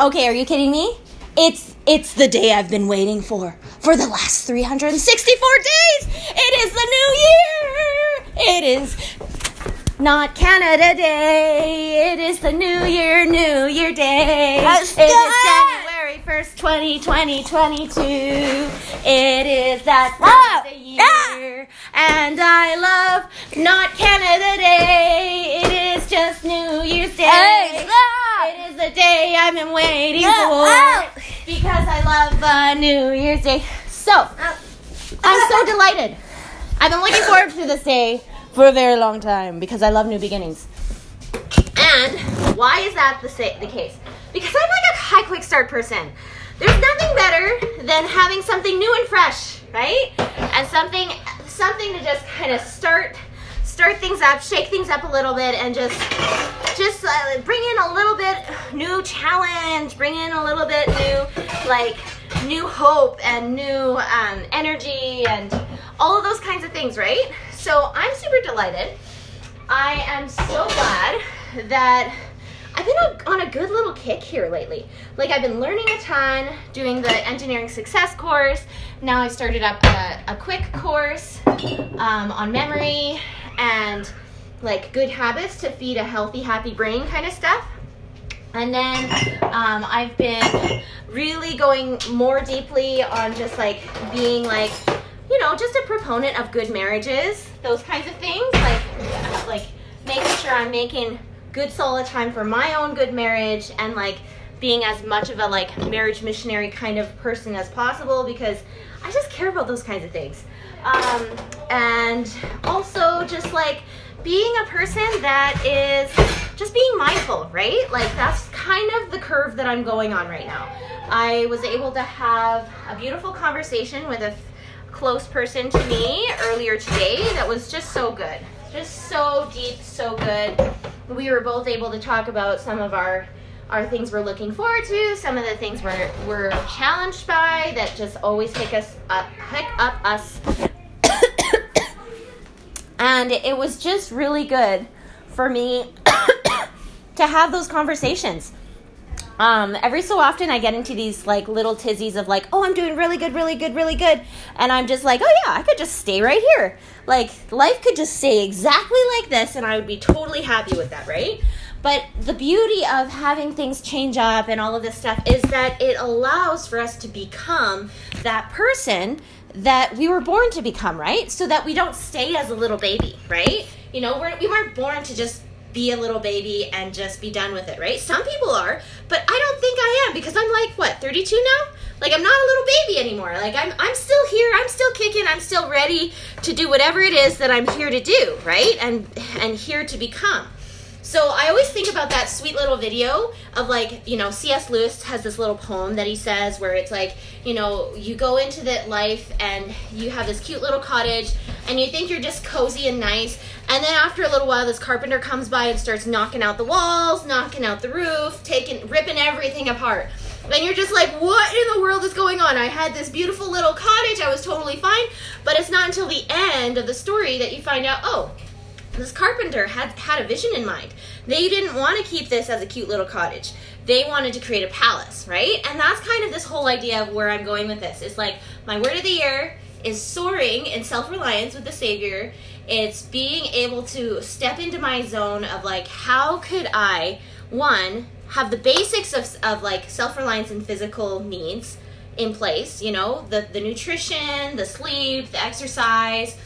Okay, are you kidding me? It's it's the day I've been waiting for for the last 364 days. It is the new year. It is not Canada Day. It is the New Year, New Year Day. Let's it is. January 1st, 2020, 22. It is that time of the year. And I love not Canada Day. It is just New Year's Day. Hey, It is the day I've been waiting Yeah, for. ow. Because I love uh, New Year's Day. So, I'm so delighted. I've been looking forward to this day for a very long time because I love new beginnings. And why is that the, sa- the case? Because I'm like a high quick start person. There's nothing better than having something new and fresh, right? And something something to just kind of start start things up, shake things up a little bit, and just just uh, bring in a little bit new challenge, bring in a little bit new like new hope and new um, energy and all of those kinds of things, right? So I'm super delighted. I am so glad that I've been on- on a good little kick here lately. Like I've been learning a ton, doing the engineering success course. Now I started up a, a quick course um, on memory and like good habits to feed a healthy, happy brain kind of stuff. And then um, I've been really going more deeply on just like being like, you know, just a proponent of good marriages, those kinds of things. Like, like making sure I'm making good solid time for my own good marriage and like being as much of a like marriage missionary kind of person as possible because I just care about those kinds of things. Um, and also just like being a person that is just being mindful, right? Like that's kind of the curve that I'm going on right now. I was able to have a beautiful conversation with a f- close person to me earlier today that was just so good. Just so deep, so good. We were both able to talk about some of our our things we're looking forward to, some of the things we're we're challenged by that just always pick us up pick up us. And it was just really good for me to have those conversations. Um, every so often i get into these like little tizzies of like oh i'm doing really good really good really good. And i'm just like oh yeah i could just stay right here. Like life could just stay exactly like this and i would be totally happy with that right but the beauty of having things change up and all of this stuff is that it allows for us to become that person that we were born to become, right? So that we don't stay as a little baby, right? You know, we're, we weren't born to just be a little baby and just be done with it, right? Some people are, but I don't think I am because I'm like, what, 32 now? Like I'm not a little baby anymore. Like I'm I'm still here. I'm still kicking. I'm still ready to do whatever it is that I'm here to do, right? And and here to become. So I always think about that sweet little video of like, you know, C.S. Lewis has this little poem that he says where it's like, you know, you go into that life and you have this cute little cottage and you think you're just cozy and nice. And then after a little while, this carpenter comes by and starts knocking out the walls, knocking out the roof, taking, ripping everything apart. And you're just like, what in the world is going on? I had this beautiful little cottage, I was totally fine. But it's not until the end of the story that you find out, oh, this carpenter had had a vision in mind. They didn't want to keep this as a cute little cottage. They wanted to create a palace, right? And that's kind of this whole idea of where I'm going with this. It's like my word of the year is soaring in self-reliance with the savior. It's being able to step into my zone of like how could I one have the basics of of like self-reliance and physical needs in place, you know, the the nutrition, the sleep, the exercise,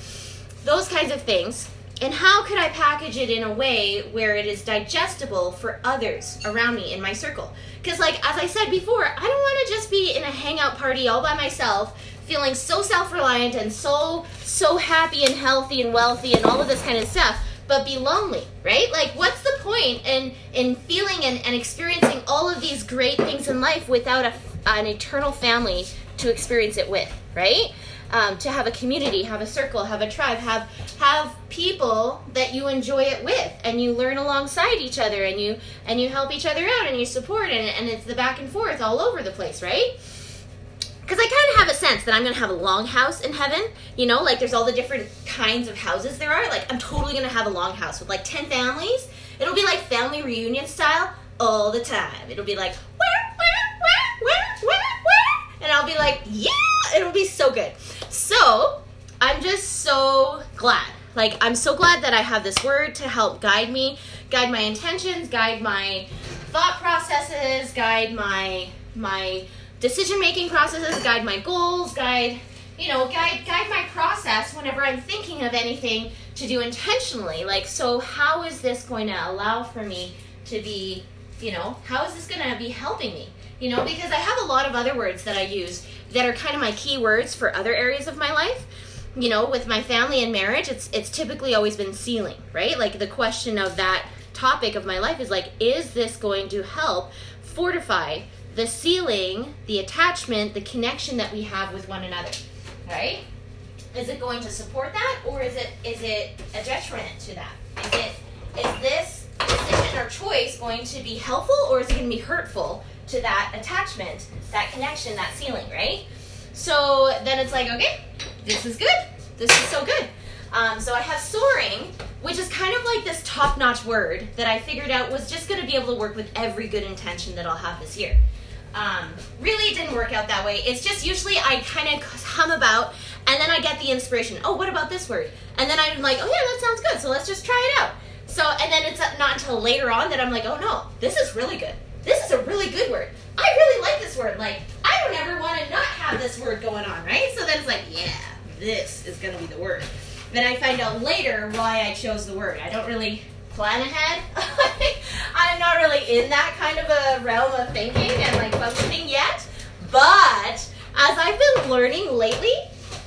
those kinds of things and how could I package it in a way where it is digestible for others around me in my circle? Because, like, as I said before, I don't want to just be in a hangout party all by myself, feeling so self reliant and so, so happy and healthy and wealthy and all of this kind of stuff, but be lonely, right? Like, what's the point in, in feeling and, and experiencing all of these great things in life without a, an eternal family to experience it with, right? Um, to have a community, have a circle, have a tribe, have have people that you enjoy it with, and you learn alongside each other, and you and you help each other out, and you support, and, and it's the back and forth all over the place, right? Because I kind of have a sense that I'm to have a long house in heaven. You know, like there's all the different kinds of houses there are. Like I'm totally to have a long house with like 10 families. It'll be like family reunion style all the time. It'll be like, where, where, I'll be like, yeah, it'll be so good. So I'm just so glad. Like, I'm so glad that I have this word to help guide me, guide my intentions, guide my thought processes, guide my my decision making processes, guide my goals, guide you know, guide guide my process whenever I'm thinking of anything to do intentionally. Like, so how is this going to allow for me to be, you know, how is this going to be helping me? You know, because I have a lot of other words that I use that are kind of my key words for other areas of my life. You know, with my family and marriage, it's it's typically always been sealing, right? Like the question of that topic of my life is like, is this going to help fortify the sealing, the attachment, the connection that we have with one another, right? Is it going to support that, or is it is it a detriment to that? Is it is this decision or choice going to be helpful, or is it going to be hurtful to that attachment, that connection, that sealing, right? So then it's like, okay, this is good. This is so good. Um, so I have soaring, which is kind of like this top notch word that I figured out was just going to be able to work with every good intention that I'll have this year. Um, really didn't work out that way. It's just usually I kind of hum about and then I get the inspiration. Oh, what about this word? And then I'm like, oh yeah, that sounds good. So let's just try it out. So, and then it's not until later on that I'm like, oh no, this is really good. This is a really good word. I really like this word. Like, I don't ever want to not have this word going on, right? So then it's like, yeah, this is going to be the word. Then I find out later why I chose the word. I don't really plan ahead. I'm not really in that kind of a realm of thinking and like functioning yet. But as I've been learning lately,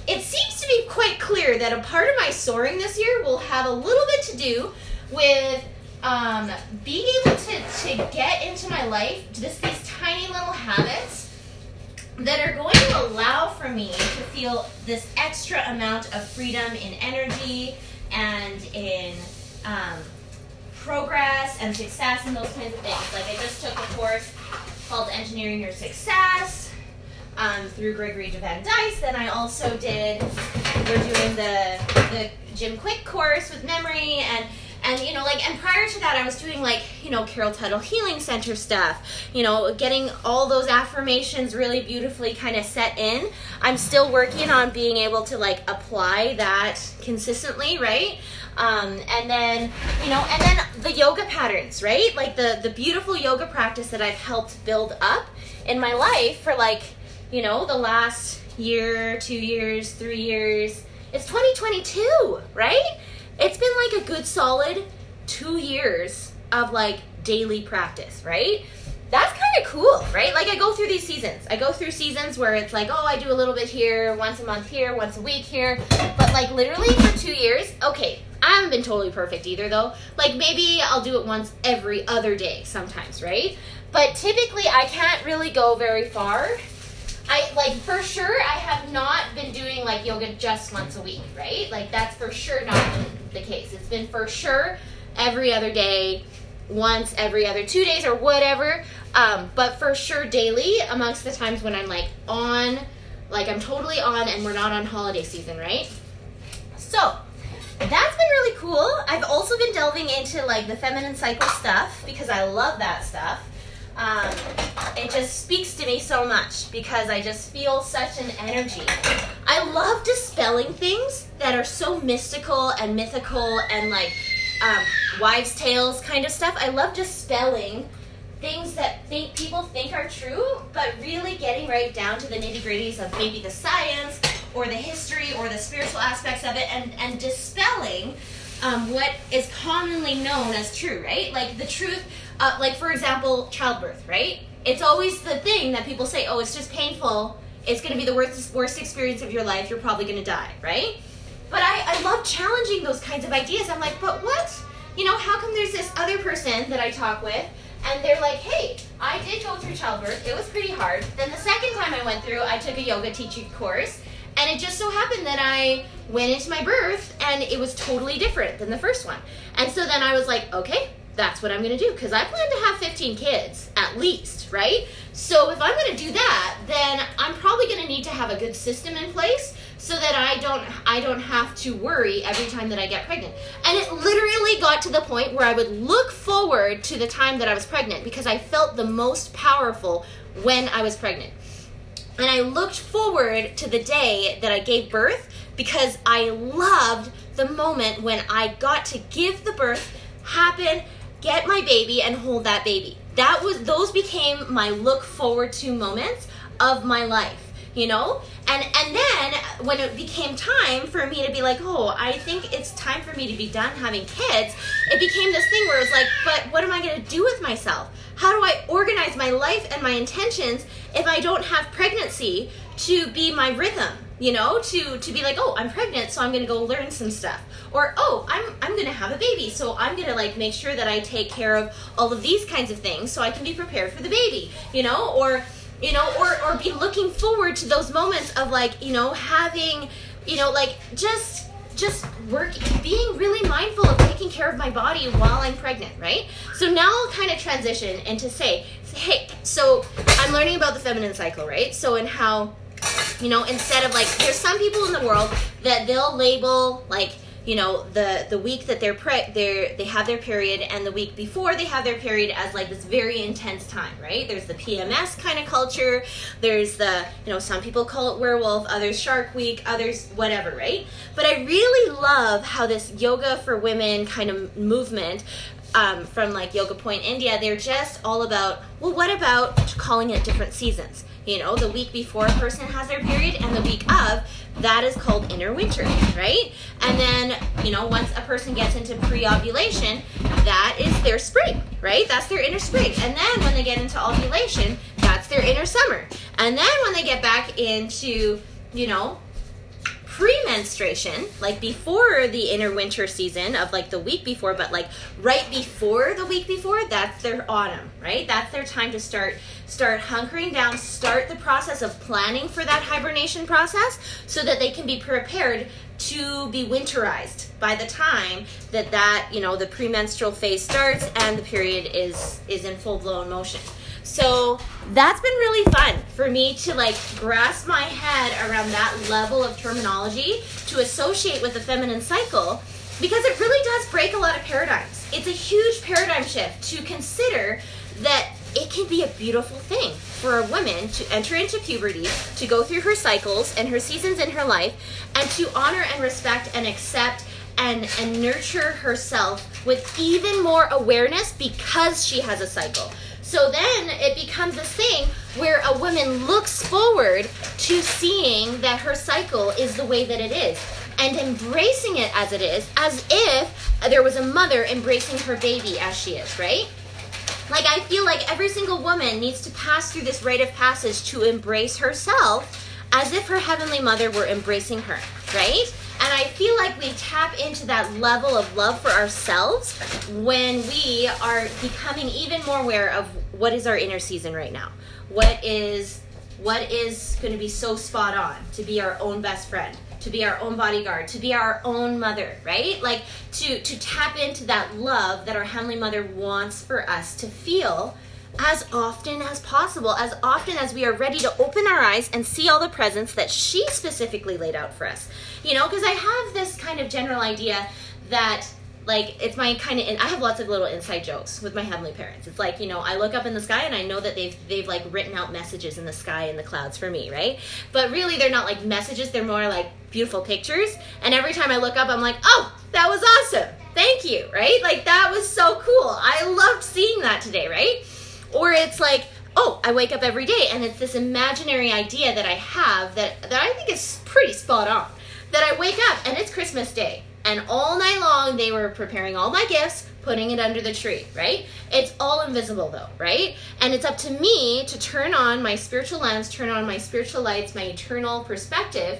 it seems to be quite clear that a part of my soaring this year will have a little bit to do with um, being able to, to get into my life just these tiny little habits that are going to allow for me to feel this extra amount of freedom in energy and in um, progress and success and those kinds of things. Like I just took a course called Engineering Your Success um, through Gregory Van Dice. Then I also did, we're doing the, the Jim Kwik course with memory and and you know like and prior to that i was doing like you know carol tuttle healing center stuff you know getting all those affirmations really beautifully kind of set in. I'm still working on being able to like apply that consistently right? Um, and then you know and then the yoga patterns right? Like the the beautiful yoga practice that i've helped build up in my life for like you know the last year two years three years. It's 2022 right it's been like a good solid two years of like daily practice, right? That's kind of cool, right? Like I go through these seasons. I go through seasons where it's like, oh, I do a little bit here, once a month here, once a week here. But like literally for two years, okay, I haven't been totally perfect either though. Like maybe I'll do it once every other day sometimes, right? But typically I can't really go very far I like for sure I have not been doing like yoga just once a week, right? Like that's for sure not the case. It's been for sure every other day, once every other two days or whatever. Um, but for sure daily amongst the times when I'm like on, like I'm totally on and we're not on holiday season, right? So that's been really cool. I've also been delving into like the feminine cycle stuff because I love that stuff um, it just speaks to me so much because I just feel such an energy. I love dispelling things that are so mystical and mythical and like um, wives' tales kind of stuff. I love dispelling things that think people think are true, but really getting right down to the nitty gritties of maybe the science or the history or the spiritual aspects of it, and and dispelling um, what is commonly known as true. Right, like the truth uh, like for example, childbirth, right? It's always the thing that people say, oh, it's just painful. It's going to be the worst worst experience of your life. You're probably going to die, right? But I, I love challenging those kinds of ideas. I'm like, but what? You know, how come there's this other person that I talk with and they're like, hey, I did go through childbirth. It was pretty hard. Then the second time I went through, I took a yoga teaching course. And it just so happened that I went into my birth and it was totally different than the first one. And so then I was like, okay, that's what I'm going to do because I plan to have 15 kids at least, right? So if I'm going to do that, then I'm probably going to need to have a good system in place so that I don't I don't have to worry every time that I get pregnant. And it literally got to the point where I would look forward to the time that I was pregnant because I felt the most powerful when I was pregnant. And I looked forward to the day that I gave birth because I loved the moment when I got to give the birth, happen, get my baby, and hold that baby. That was those became my look forward to moments of my life you know? And and then when it became time for me to be like oh i think it's time for me to be done having kids it became this thing where it's like but what am i going to do with myself? How do i organize my life and my intentions if i don't have pregnancy to be my rhythm you know to to be like oh i'm pregnant so i'm to go learn some stuff. Or oh i'm i'm to have a baby so i'm to like make sure that i take care of all of these kinds of things so i can be prepared for the baby you know? Or you know or or be looking forward to those moments of like you know having you know like just just work being really mindful of taking care of my body while i'm pregnant right? So now i'll kind of transition into say hey so i'm learning about the feminine cycle right? So and how you know instead of like there's some people in the world that they'll label like you know the the week that they're pre they they have their period and the week before they have their period as like this very intense time right? There's the pms kind of culture. There's the you know some people call it werewolf others shark week others whatever right? But i really love how this yoga for women kind of movement um, from like yoga point india they're just all about well what about calling it different seasons you know the week before a person has their period and the week of that is called inner winter, right? And then, you know, once a person gets into pre ovulation, that is their spring, right? That's their inner spring. And then when they get into ovulation, that's their inner summer. And then when they get back into, you know, pre-menstruation like before the inner winter season of like the week before but like right before the week before that's their autumn right that's their time to start start hunkering down start the process of planning for that hibernation process so that they can be prepared to be winterized by the time that that you know the premenstrual phase starts and the period is is in full blown motion so that's been really fun for me to like grasp my head around that level of terminology to associate with the feminine cycle because it really does break a lot of paradigms. It's a huge paradigm shift to consider that it can be a beautiful thing for a woman to enter into puberty, to go through her cycles and her seasons in her life, and to honor and respect and accept and, and nurture herself with even more awareness because she has a cycle. So then it becomes this thing where a woman looks forward to seeing that her cycle is the way that it is and embracing it as it is, as if there was a mother embracing her baby as she is, right? Like, I feel like every single woman needs to pass through this rite of passage to embrace herself as if her heavenly mother were embracing her, right? And I feel like we tap into that level of love for ourselves when we are becoming even more aware of what is our inner season right now. What is what is going to be so spot on to be our own best friend, to be our own bodyguard, to be our own mother, right? Like to to tap into that love that our heavenly mother wants for us to feel as often as possible, as often as we are ready to open our eyes and see all the presents that she specifically laid out for us. You know, because I have this kind of general idea that like it's my kind of i have lots of little inside jokes with my heavenly parents. It's like you know i look up in the sky and i know that they've they've like written out messages in the sky and the clouds for me right? But really they're not like messages they're more like beautiful pictures. And every time i look up i'm like oh that was awesome. Thank you right? Like that was so cool. I loved seeing that today right? Or it's like, oh, I wake up every day and it's this imaginary idea that I have that, that I think is pretty spot on. That I wake up and it's Christmas Day. And all night long they were preparing all my gifts, putting it under the tree, right? It's all invisible though, right? And it's up to me to turn on my spiritual lens, turn on my spiritual lights, my eternal perspective,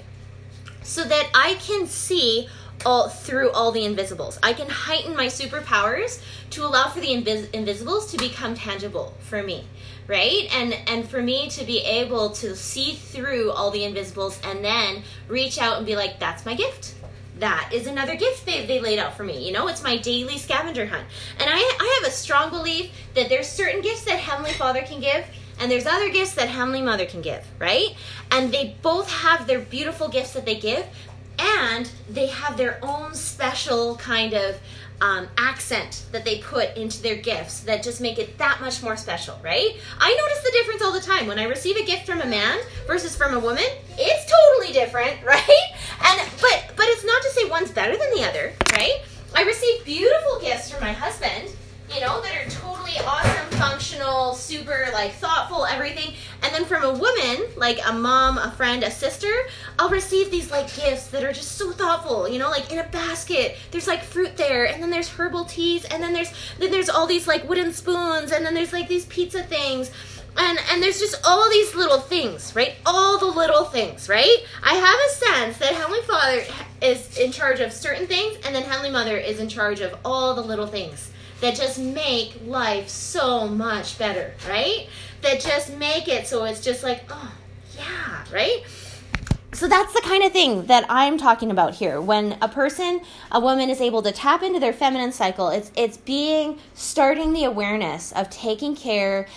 so that I can see all through all the invisibles. I can heighten my superpowers to allow for the invis- invisibles to become tangible for me, right? And and for me to be able to see through all the invisibles and then reach out and be like, that's my gift. That is another gift they, they laid out for me. You know, it's my daily scavenger hunt. And I, I have a strong belief that there's certain gifts that Heavenly Father can give and there's other gifts that Heavenly Mother can give, right? And they both have their beautiful gifts that they give, and they have their own special kind of um, accent that they put into their gifts that just make it that much more special, right? I notice the difference all the time when I receive a gift from a man versus from a woman. It's totally different, right? And but but it's not to say one's better than the other, right? I receive beautiful gifts from my husband, you know, that are totally awesome, functional, super like thoughtful, everything. And then from a woman, like a mom, a friend, a sister, I'll receive these like gifts that are just so thoughtful, you know, like in a basket. There's like fruit there, and then there's herbal teas, and then there's then there's all these like wooden spoons, and then there's like these pizza things. And and there's just all these little things, right? All the little things, right? I have a sense that Heavenly Father is in charge of certain things, and then Heavenly Mother is in charge of all the little things that just make life so much better, right? That just make it so it's just like, oh, yeah, right? So that's the kind of thing that I'm talking about here. When a person, a woman is able to tap into their feminine cycle, it's it's being starting the awareness of taking care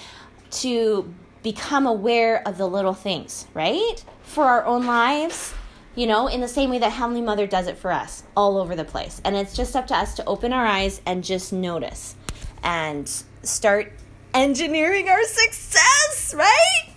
to become aware of the little things, right? For our own lives, you know, in the same way that Heavenly Mother does it for us all over the place. And it's just up to us to open our eyes and just notice and start engineering our success, right?